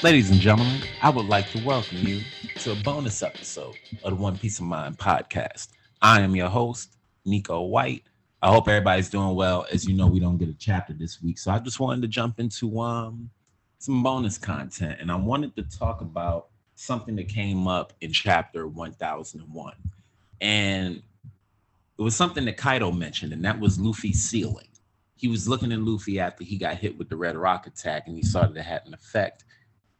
Ladies and gentlemen, I would like to welcome you to a bonus episode of the One Piece of Mind podcast. I am your host, Neko White. I hope everybody's doing well. As you know, we don't get a chapter this week, so I just wanted to jump into um some bonus content, and I wanted to talk about something that came up in chapter 1001. And it was something that Kaido mentioned, and that was Luffy's ceiling. He was looking at Luffy after he got hit with the Red Roc attack, and he saw that it had an effect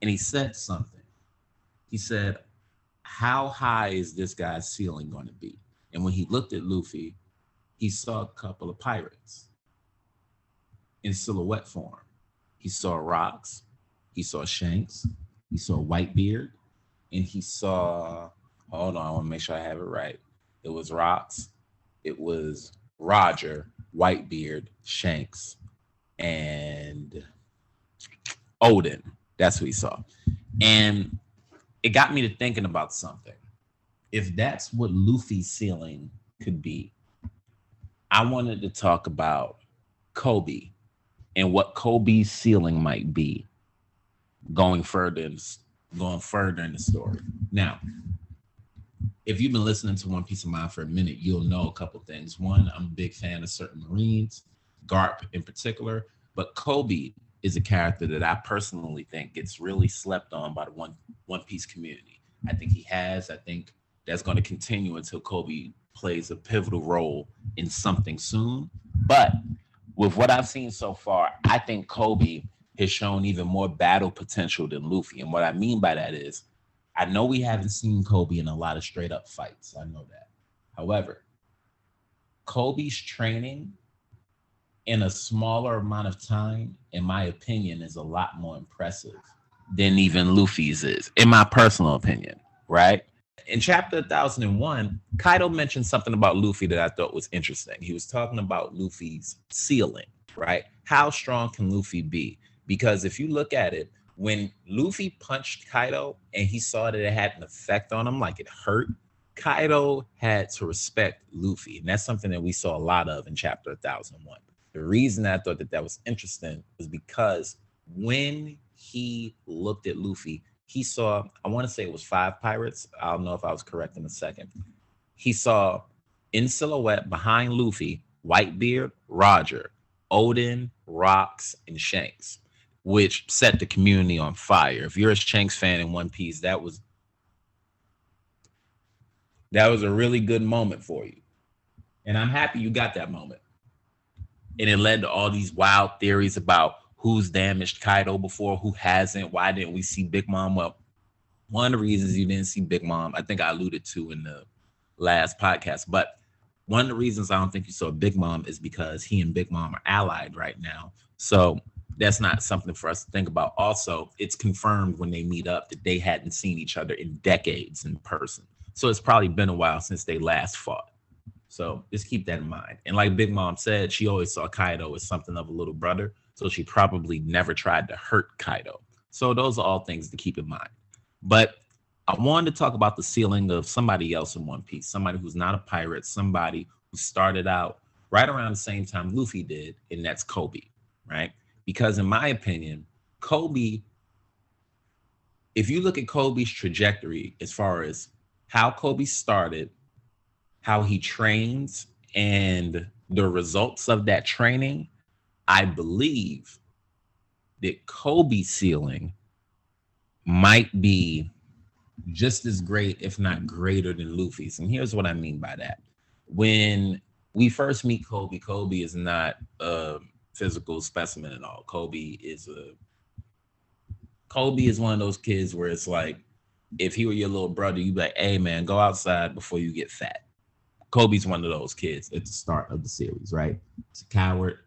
and he said something. He said, How high is this guy's ceiling going to be? And when he looked at Luffy, he saw a couple of pirates in silhouette form. He saw rocks, he saw Shanks, he saw Whitebeard, and he saw, hold on, I want to make sure I have it right. It was rocks, it was Roger, Whitebeard, Shanks, and Oden. That's what he saw. And it got me to thinking about something. If that's what Luffy's ceiling could be, I wanted to talk about Koby and what Koby's ceiling might be going further in, going further in the story. Now, if you've been listening to One Piece of Mind for a minute, you'll know a couple things. One, I'm a big fan of certain Marines, Garp in particular, but Koby is a character that I personally think gets really slept on by the one One Piece community. I think he has. I think that's going to continue until Koby plays a pivotal role in something soon. But with what I've seen so far, I think Koby has shown even more battle potential than Luffy. And what I mean by that is, I know we haven't seen Koby in a lot of straight up fights. I know that. However, Koby's training in a smaller amount of time, in my opinion, is a lot more impressive than even Luffy's is, in my personal opinion, right? In chapter 1001, Kaido mentioned something about Luffy that I thought was interesting. He was talking about Luffy's ceiling, right? How strong can Luffy be? Because if you look at it, when Luffy punched Kaido and he saw that it had an effect on him, like it hurt, Kaido had to respect Luffy. And that's something that we saw a lot of in chapter 1001. The reason I thought that that was interesting was because when he looked at Luffy, he saw, I want to say it was five pirates. I don't know if I was correct in a second. He saw in silhouette behind Luffy, Whitebeard, Roger, Oden, Rocks, and Shanks, which set the community on fire. If you're a Shanks fan in One Piece, that was that was a really good moment for you. And I'm happy you got that moment and it led to all these wild theories about who's damaged Kaido before, who hasn't. Why didn't we see Big Mom? Well, one of the reasons you didn't see Big Mom, I think I alluded to in the last podcast, but one of the reasons I don't think you saw Big Mom is because he and Big Mom are allied right now. So that's not something for us to think about. Also, it's confirmed when they meet up that they hadn't seen each other in decades in person. So it's probably been a while since they last fought. So just keep that in mind. And like Big Mom said, she always saw Kaido as something of a little brother. So she probably never tried to hurt Kaido. So those are all things to keep in mind. But I wanted to talk about the ceiling of somebody else in One Piece, somebody who's not a pirate, somebody who started out right around the same time Luffy did, and that's Koby, right? Because in my opinion, Koby, if you look at Koby's trajectory as far as how Koby started how he trains and the results of that training, I believe that Koby's ceiling might be just as great, if not greater than Luffy's. And here's what I mean by that. When we first meet Koby, Koby is not a physical specimen at all. Koby is a Koby is one of those kids where it's like, if he were your little brother, you'd be like, hey man, go outside before you get fat. Koby's one of those kids at the start of the series, right? He's a coward,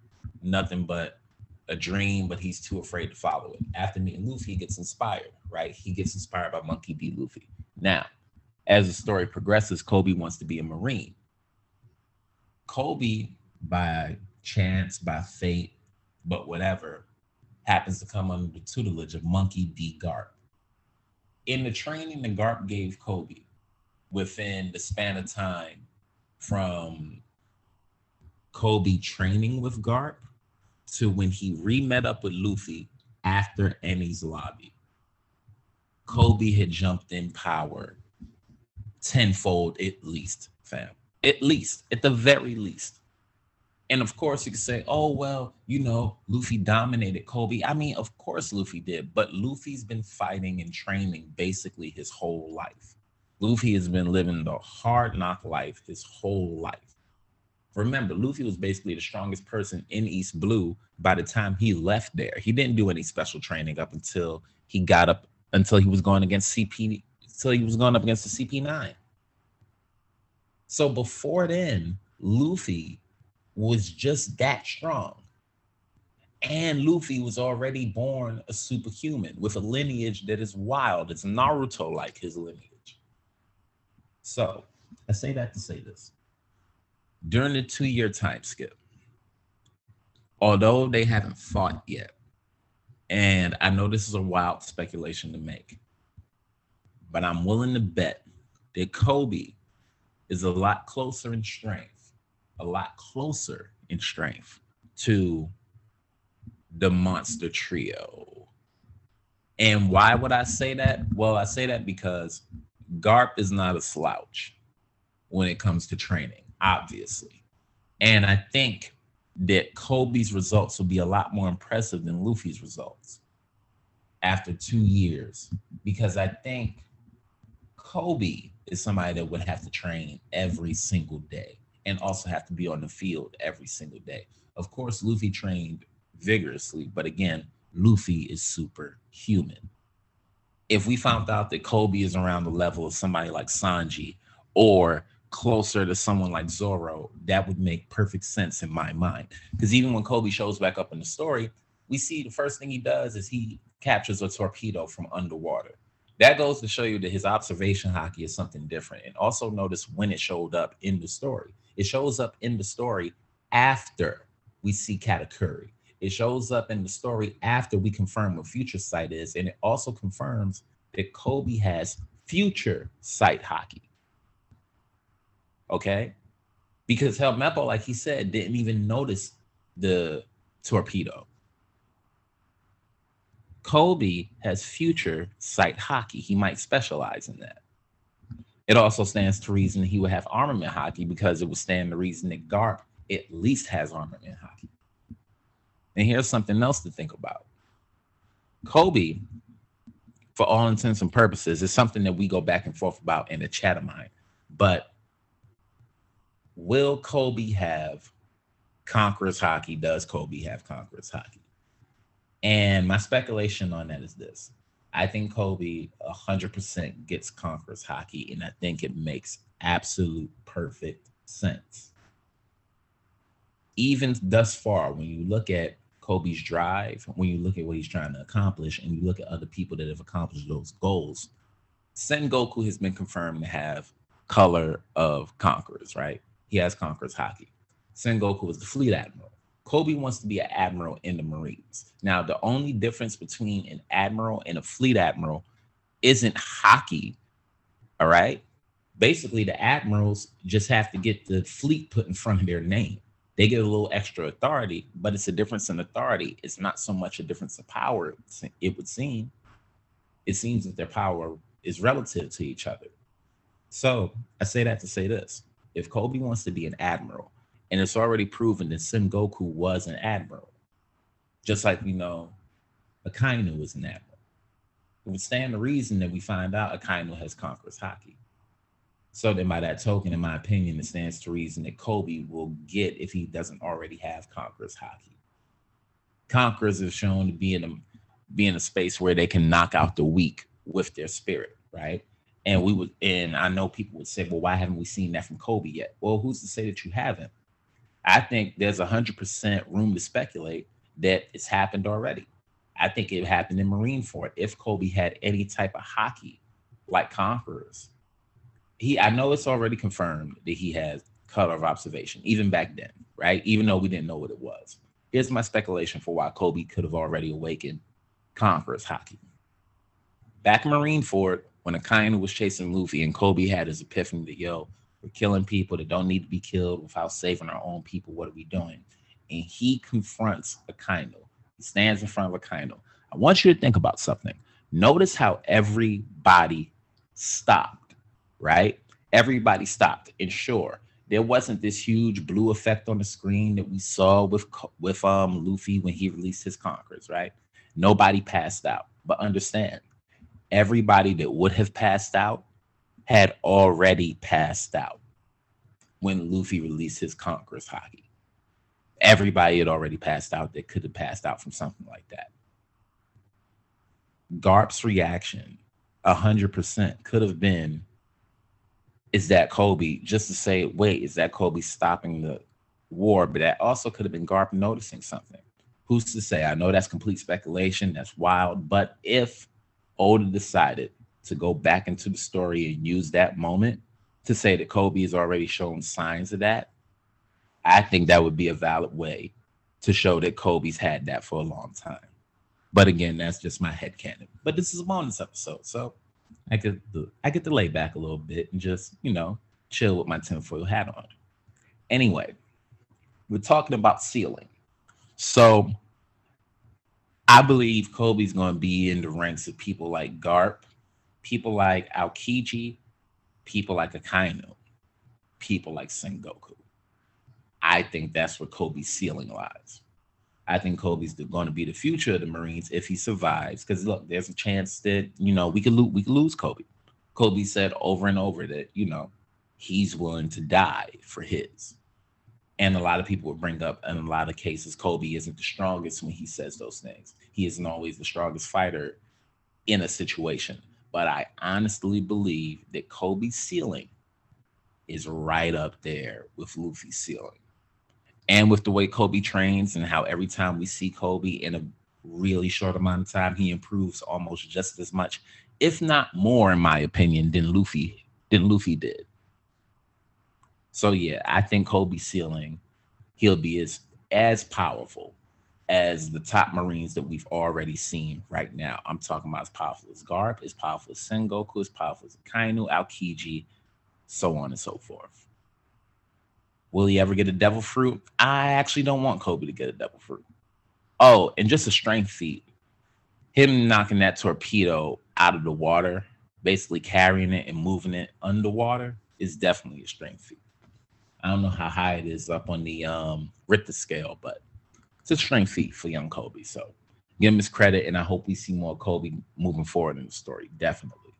nothing but a dream, but he's too afraid to follow it. After meeting Luffy, he gets inspired, right? He gets inspired by Monkey D. Luffy. Now, as the story progresses, Koby wants to be a Marine. Koby, by chance, by fate, but whatever, happens to come under the tutelage of Monkey D. Garp. In the training that Garp gave Koby, within the span of time from Koby training with Garp to when he re met up with Luffy after Enies Lobby. Koby had jumped in power tenfold at least, fam. At least, at the very least. And of course, you could say, oh, well, you know, Luffy dominated Koby. I mean, of course, Luffy did, but Luffy's been fighting and training basically his whole life. Luffy has been living the hard knock life his whole life. Remember, Luffy was basically the strongest person in East Blue by the time he left there. He didn't do any special training up until he got up until he was going against CP until he was going up against the CP9. So before then, Luffy was just that strong. And Luffy was already born a superhuman with a lineage that is wild. It's Naruto like his lineage. So I say that to say this during the two year time skip, although they haven't fought yet, and I know this is a wild speculation to make, but I'm willing to bet that Koby is a lot closer in strength, a lot closer in strength to the monster trio. And why would I say that? Well, I say that because Garp is not a slouch when it comes to training obviously. And I think that Koby's results will be a lot more impressive than Luffy's results after two years because I think Koby is somebody that would have to train every single day and also have to be on the field every single day. Of course, Luffy trained vigorously, but again, Luffy is superhuman. If we found out that Koby is around the level of somebody like Sanji or closer to someone like Zoro, that would make perfect sense in my mind. Because even when Koby shows back up in the story, we see the first thing he does is he captures a torpedo from underwater. That goes to show you that his observation haki is something different. And also notice when it showed up in the story. It shows up in the story after we see Katakuri. It shows up in the story after we confirm what future sight is. And it also confirms that Koby has future sight haki. Okay. Because Helmeppo, like he said, didn't even notice the torpedo. Koby has future sight haki. He might specialize in that. It also stands to reason he would have armament haki because it would stand to reason that Garp at least has armament haki. And here's something else to think about. Koby, for all intents and purposes, is something that we go back and forth about in the chat of mine. But will Koby have Conqueror's haki? Does Koby have Conqueror's haki? And my speculation on that is this. I think Koby 100% gets Conqueror's haki, and I think it makes absolute perfect sense. Even thus far, when you look at Koby's drive, when you look at what he's trying to accomplish, and you look at other people that have accomplished those goals, Sengoku has been confirmed to have color of conquerors, right? he has Conqueror's haki. Sengoku is the fleet admiral. Koby wants to be an admiral in the Marines. Now, the only difference between an admiral and a fleet admiral isn't haki, All right. Basically, the admirals just have to get the fleet put in front of their name. They get a little extra authority, but it's a difference in authority. It's not so much a difference of power, it would seem. It seems that their power is relative to each other. So I say that to say this if Koby wants to be an admiral, and it's already proven that Sengoku was an admiral, just like we know Akainu was an admiral. It would stand the reason that we find out Akainu has Conqueror's haki. So then by that token, in my opinion, it stands to reason that Koby will get if he doesn't already have Conqueror's haki. Conquerors are shown to be in a be in a space where they can knock out the weak with their spirit, right? And we would, and I know people would say, well, why haven't we seen that from Koby yet? Well, who's to say that you haven't? I think there's a hundred percent room to speculate that it's happened already. I think it happened in Marineford. If Koby had any type of haki like Conquerors, he I know it's already confirmed that he has color of observation, even back then, right? Even though we didn't know what it was. Here's my speculation for why Koby could have already awakened Conqueror's haki. Back in Marineford, when Akainu was chasing Luffy and Koby had his epiphany that, yo, we're killing people that don't need to be killed without saving our own people. What are we doing? And he confronts Akainu. He stands in front of Akainu. I want you to think about something. Notice how everybody stopped, right? Everybody stopped. And sure, there wasn't this huge blue effect on the screen that we saw with with um Luffy when he released his conquerors, right? Nobody passed out. But understand, everybody that would have passed out had already passed out when Luffy released his conquerors haki. Everybody had already passed out that could have passed out from something like that. Garp's reaction, a hundred percent, could have been, "Is that Koby? Just to say, "Wait, is that Koby stopping the war?" But that also could have been Garp noticing something. Who's to say? I know that's complete speculation. That's wild. But if Oda decided to go back into the story and use that moment to say that Koby has already shown signs of that, I think that would be a valid way to show that Koby's had that for a long time. But again, that's just my head canon. But this is a bonus episode, so I get the I get to lay back a little bit and just you know chill with my tinfoil hat on. Anyway, we're talking about ceiling, So I believe Koby's going to be in the ranks of people like Garp, people like Aokiji, people like Akainu, people like Sengoku. I think that's where Koby's ceiling lies. I think Koby's going to be the future of the Marines if he survives. Because look, there's a chance that you know we could lose. We could lose Koby. Koby said over and over that you know he's willing to die for his. And a lot of people would bring up in a lot of cases, Koby isn't the strongest when he says those things. He isn't always the strongest fighter in a situation. But I honestly believe that Koby's ceiling is right up there with Luffy's ceiling and with the way Koby trains and how every time we see Koby in a really short amount of time, he improves almost just as much, if not more, in my opinion, than Luffy than Luffy did. So yeah, I think Koby ceiling, he'll be as as powerful as the top Marines that we've already seen right now. I'm talking about as powerful as Garp, as powerful as Sengoku, as powerful as Akainu, Aokiji, so on and so forth. Will he ever get a devil fruit? I actually don't want Koby to get a devil fruit. Oh, and just a strength feat. Him knocking that torpedo out of the water, basically carrying it and moving it underwater, is definitely a strength feat. I don't know how high it is up on the um, Richter scale, but it's a strength feat for young Koby. So give him his credit, and I hope we see more Koby moving forward in the story. Definitely.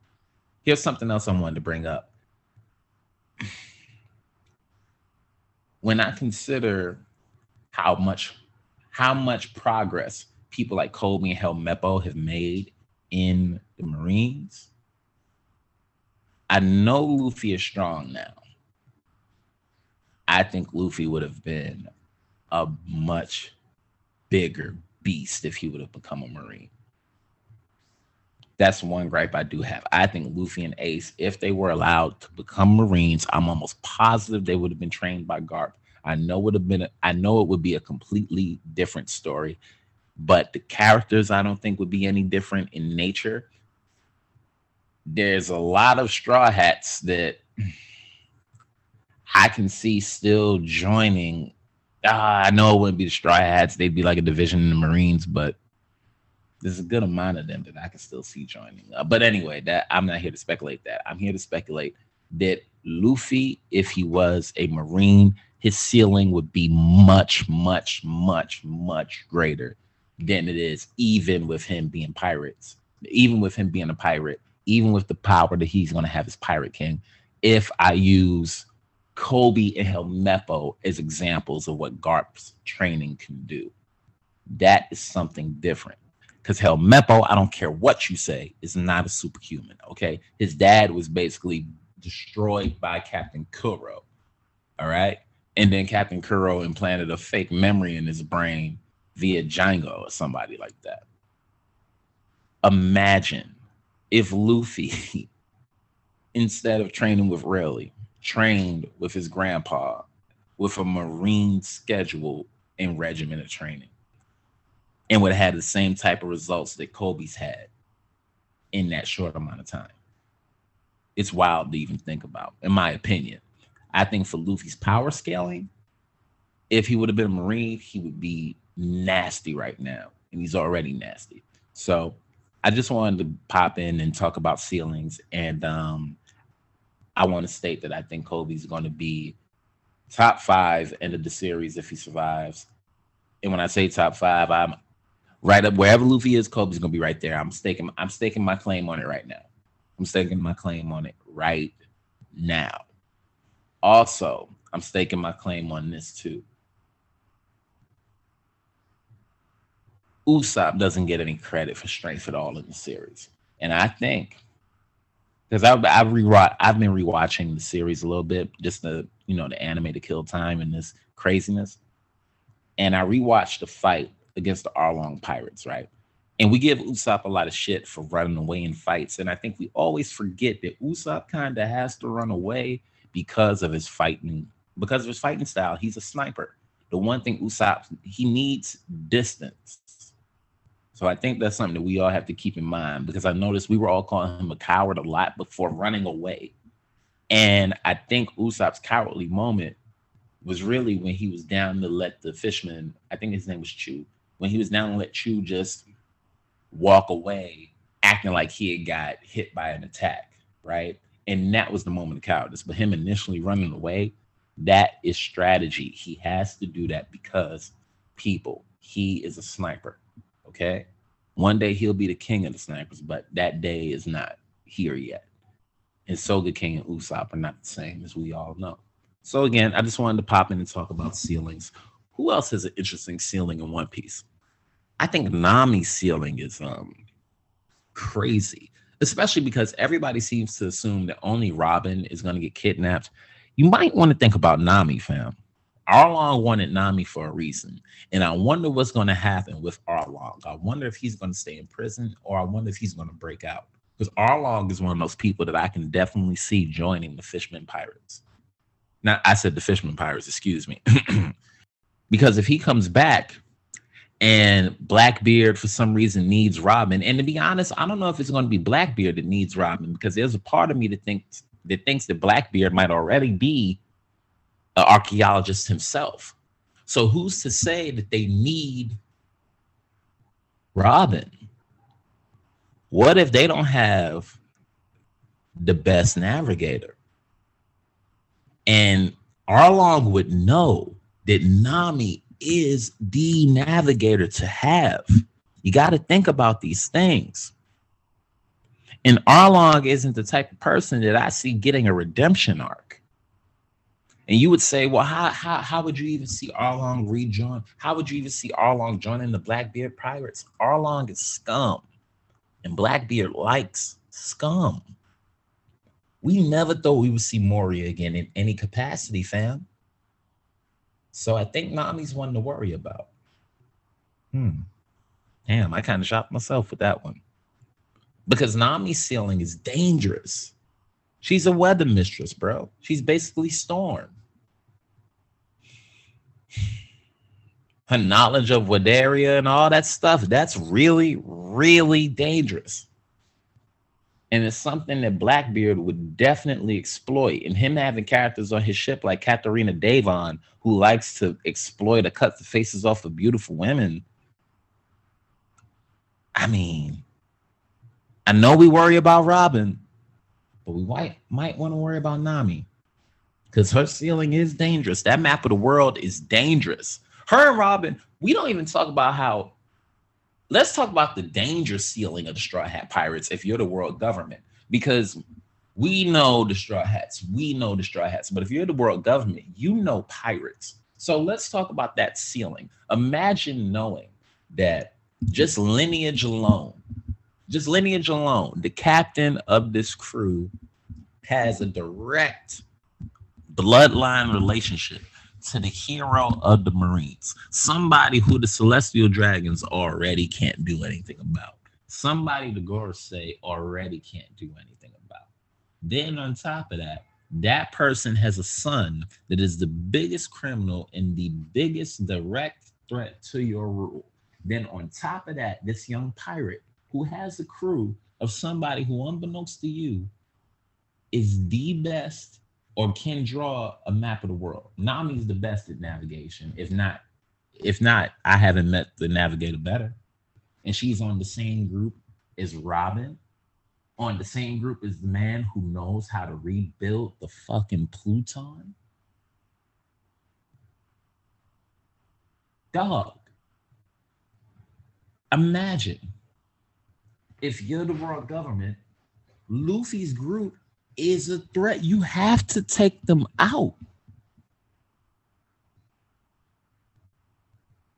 Here's something else I wanted to bring up when I consider how much how much progress people like Colby and Helmeppo have made in the Marines, I know Luffy is strong now. I think Luffy would have been a much bigger beast if he would have become a Marine. That's one gripe I do have. I think Luffy and Ace, if they were allowed to become Marines, I'm almost positive they would have been trained by Garp. I know it would have been. A, I know it would be a completely different story, but the characters I don't think would be any different in nature. There's a lot of straw hats that I can see still joining. Uh, I know it wouldn't be the straw hats; they'd be like a division in the Marines, but there's a good amount of them that I can still see joining. Uh, but anyway, that I'm not here to speculate that. I'm here to speculate that Luffy, if he was a Marine, his ceiling would be much, much, much, much greater than it is, even with him being pirates, even with him being a pirate, even with the power that he's going to have as Pirate King. If I use Koby and Helmeppo as examples of what Garp's training can do, that is something different because Helmeppo, I don't care what you say, is not a superhuman. Okay, his dad was basically destroyed by Captain Kuro. All right, and then Captain Kuro implanted a fake memory in his brain via Django or somebody like that. Imagine if Luffy, instead of training with Rayleigh, trained with his grandpa with a Marine schedule and regimen of training and would have had the same type of results that Koby's had in that short amount of time. It's wild to even think about, in my opinion. I think for Luffy's power scaling, if he would have been a Marine, he would be nasty right now. And he's already nasty. So I just wanted to pop in and talk about ceilings, and um, I want to state that I think Koby's going to be top five end of the series if he survives. And when I say top five, I'm right up wherever Luffy is. Koby's to be right there. I'm staking. I'm staking my claim on it right now. I'm staking my claim on it right now. Also, I'm staking my claim on this too. Usopp doesn't get any credit for strength at all in the series, and I think because I've I've I've been rewatching the series a little bit, just the you know the anime to kill time and this craziness, and I rewatched the fight against the Arlong Pirates, right? And we give Usopp a lot of shit for running away in fights, and I think we always forget that Usopp kind of has to run away because of his fighting, because of his fighting style. He's a sniper. The one thing Usopp he needs distance so I think that's something that we all have to keep in mind because I noticed we were all calling him a coward a lot before running away. And I think Usopp's cowardly moment was really when he was down to let the fishman, I think his name was Chu, when he was to let Chu just walk away, acting like he had got hit by an attack, right? And that was the moment of cowardice. But him initially running away, that is strategy. He has to do that because people, he is a sniper. Okay. One day he'll be the king of the snipers, but that day is not here yet. And Sogeking and Usopp are not the same, as we all know. So again, I just wanted to pop in and talk about ceilings. Who else has an interesting ceiling in One Piece? I think Nami's ceiling is um crazy, especially because everybody seems to assume that only Robin is going to get kidnapped. You might want to think about Nami, fam. Arlong wanted Nami for a reason. And I wonder what's going to happen with Arlong. I wonder if he's going to stay in prison or I wonder if he's going to break out. Because Arlong is one of those people that I can definitely see joining the Fishman Pirates. Now, I said the Fishman Pirates, excuse me. because if he comes back and Blackbeard for some reason needs Robin, and to be honest, I don't know if it's going to be Blackbeard that needs Robin because there's a part of me that thinks that thinks that Blackbeard might already be an archaeologist himself. So who's to say that they need Robin? What if they don't have the best navigator? And Arlong would know that Nami is the navigator to have. You got to think about these things. And Arlong isn't the type of person that I see getting a redemption arc. And you would say, well, how how how would you even see Arlong rejoin? How would you even see Arlong joining the Blackbeard Pirates? Arlong is scum, and Blackbeard likes scum. We never thought we would see Moria again in any capacity, fam. So I think Nami's one to worry about. Hmm. Damn, I kind of shocked myself with that one. Because Nami's ceiling is dangerous. She's a weather mistress, bro. She's basically Storm. her knowledge of Weatheria and all that stuff, that's really, really dangerous. And it's something that Blackbeard would definitely exploit. And him having characters on his ship like Catarina Devon, who likes to exploit or cut the faces off of beautiful women. I mean, I know we worry about Robin, but we might might want to worry about Nami. Because her ceiling is dangerous. That map of the world is dangerous. Her and Robin, we don't even talk about how. Let's talk about the danger ceiling of the Straw Hat Pirates if you're the world government, because we know the Straw Hats, we know the Straw Hats, but if you're the world government, you know pirates. So let's talk about that ceiling. Imagine knowing that just lineage alone, just lineage alone, the captain of this crew has a direct bloodline relationship to the hero of the Marines, somebody who the Celestial Dragons already can't do anything about, somebody the Gorosei already can't do anything about. Then on top of that, that person has a son that is the biggest criminal and the biggest direct threat to your rule. Then on top of that, this young pirate who has a crew of somebody who, unbeknownst to you, is the best or can draw a map of the world. Nami's the best at navigation. If not, if not, I haven't met the navigator better. And she's on the same group as Robin on the same group as the man who knows how to rebuild the fucking Pluton? Dog. Imagine if you're the world government, Luffy's group is a threat. You have to take them out.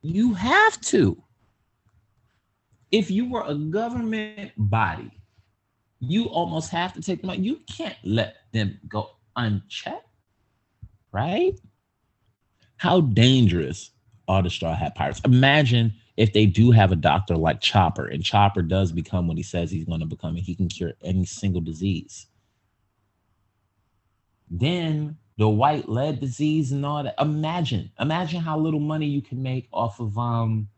You have to. If you were a government body, you almost have to take them out. You can't let them go unchecked, right? How dangerous are the Straw Hat Pirates? Imagine if they do have a doctor like Chopper, and Chopper does become what he says he's going to become, and he can cure any single disease. Then the white lead disease and all that. Imagine, imagine how little money you can make off of um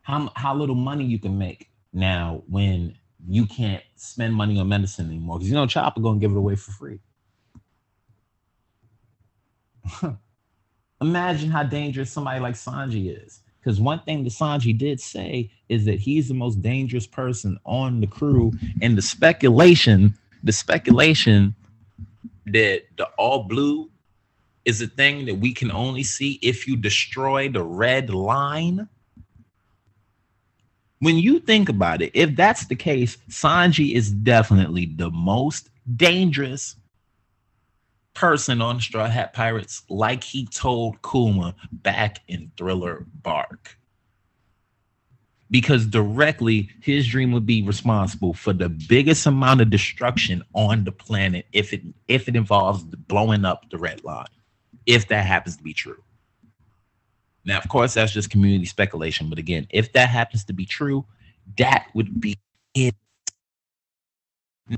how how little money you can make now when you can't spend money on medicine anymore because you know Chopper gonna give it away for free. Imagine how dangerous somebody like Sanji is. Because one thing that Sanji did say is that he's the most dangerous person on the crew, and the speculation, the speculation that the all blue is a thing that we can only see if you destroy the red line. When you think about it, if that's the case, Sanji is definitely the most dangerous person on Straw Hat Pirates, like he told Kuma back in Thriller Bark because directly his dream would be responsible for the biggest amount of destruction on the planet if it if it involves blowing up the red line if that happens to be true. Now of course that's just community speculation but again if that happens to be true that would be it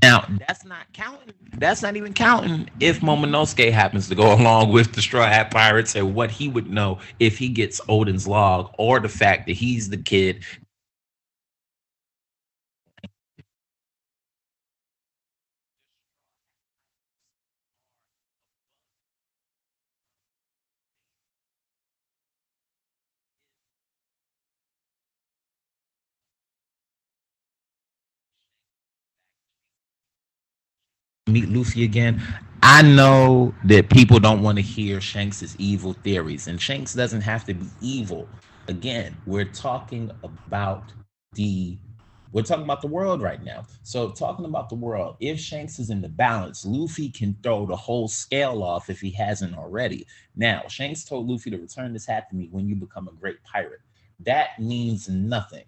now that's not counting that's not even counting if momonosuke happens to go along with the straw hat pirates and what he would know if he gets Oden's log or the fact that he's the kid meet Luffy again. I know that people don't want to hear Shanks's evil theories, and Shanks doesn't have to be evil. Again, we're talking about the we're talking about the world right now. So talking about the world, if Shanks is in the balance, Luffy can throw the whole scale off if he hasn't already. Now, Shanks told Luffy to return this hat to me when you become a great pirate. That means nothing,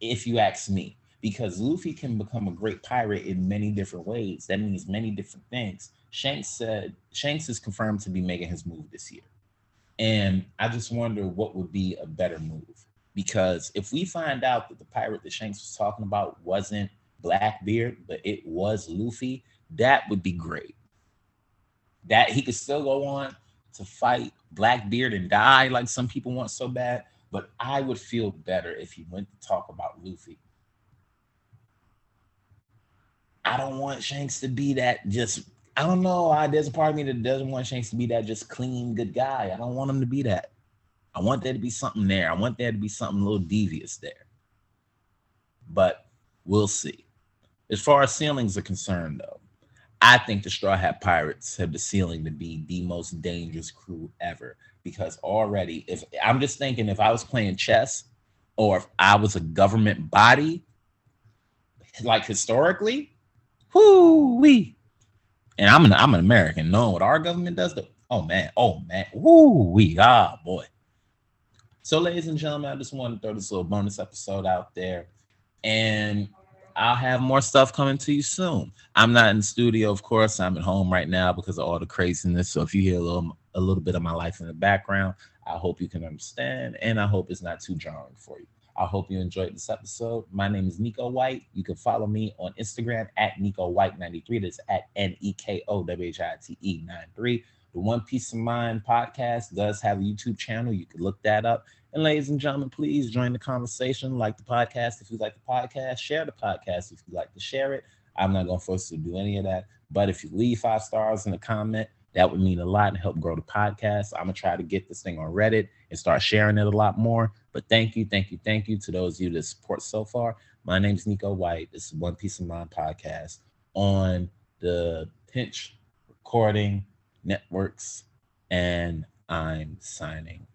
if you ask me because Luffy can become a great pirate in many different ways. That means many different things. Shanks said Shanks is confirmed to be making his move this year. And I just wonder what would be a better move. Because if we find out that the pirate that Shanks was talking about wasn't Blackbeard, but it was Luffy, that would be great. That he could still go on to fight Blackbeard and die like some people want so bad. But I would feel better if he went to talk about Luffy I don't want Shanks to be that just. I don't know. I, there's a part of me that doesn't want Shanks to be that just clean good guy. I don't want him to be that. I want there to be something there. I want there to be something a little devious there. But we'll see. As far as ceilings are concerned, though, I think the Straw Hat Pirates have the ceiling to be the most dangerous crew ever. Because already, if I'm just thinking, if I was playing chess or if I was a government body, like historically, Whoo wee. And I'm an I'm an American, knowing what our government does. To, oh man, oh man, whoo wee, ah boy. So, ladies and gentlemen, I just want to throw this little bonus episode out there, and I'll have more stuff coming to you soon. I'm not in the studio, of course. I'm at home right now because of all the craziness. So if you hear a little a little bit of my life in the background, I hope you can understand, and I hope it's not too jarring for you. I hope you enjoyed this episode. My name is Neko White. You can follow me on Instagram at Neko White 93. That's at N E K O W H I T E 93. The One Piece of Mind podcast does have a YouTube channel. You can look that up. And ladies and gentlemen, please join the conversation. Like the podcast if you like the podcast. Share the podcast if you like to share it. I'm not going to force you to do any of that. But if you leave five stars in the comment, that would mean a lot and help grow the podcast. I'm gonna try to get this thing on Reddit and start sharing it a lot more. But thank you, thank you, thank you to those of you that support so far. My name is Neko White. This is One Piece of Mind podcast on the Pinch Recording Networks, and I'm signing